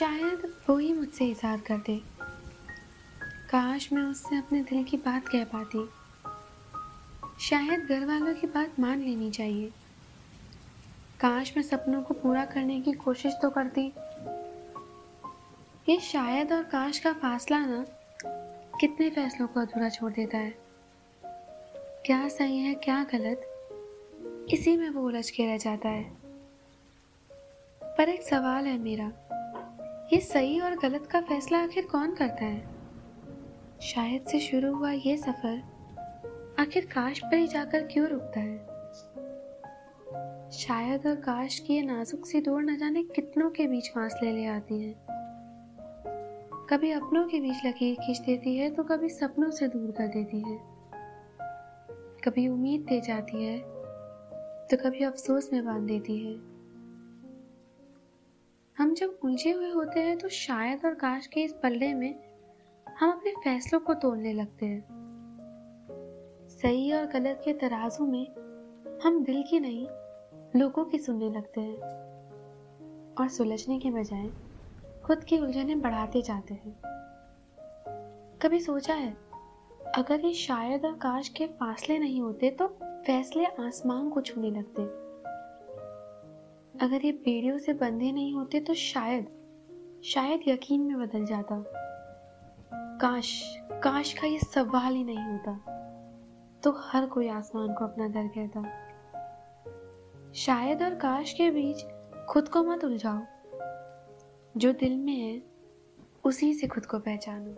शायद वो ही मुझसे इजहार कर दे। काश मैं उससे अपने दिल की बात कह पाती। शायद घर वालों की बात मान लेनी चाहिए। काश मैं सपनों को पूरा करने की कोशिश तो करती। ये शायद और काश का फासला ना कितने फैसलों को अधूरा छोड़ देता है। क्या सही है, क्या गलत, इसी में वो उलझ के रह जाता है। पर एक सवाल है मेरा। ये सही और गलत का फैसला आखिर कौन करता है? शायद से शुरू हुआ ये सफ़र आखिर काश पर ही जाकर क्यों रुकता है? शायद और काश की ये नाजुक सी दौड़ न जाने कितनों के बीच फासले ले आती है। कभी अपनों के बीच लकीर खींच देती है तो कभी सपनों से दूर कर देती है। कभी उम्मीद दे जाती है तो कभी अफसोस में बाँध देती है। हम जब उलझे हुए होते हैं तो शायद और काश के इस पल्ले में हम अपने फैसलों को तोड़ने लगते हैं। सही और गलत के तराजू में हम दिल की नहीं, लोगों की सुनने लगते हैं और सुलझने के बजाय खुद की उलझने बढ़ाते जाते हैं। कभी सोचा है, अगर ये शायद और काश के फासले नहीं होते तो फैसले आसमान को छूने लगते। अगर ये बेड़ियों से बंधे नहीं होते तो शायद शायद यकीन में बदल जाता। काश काश का ये सवाल ही नहीं होता। तो हर कोई आसमान को अपना घर कहता। शायद और काश के बीच खुद को मत उलझाओ। जो दिल में है, उसी से खुद को पहचानो।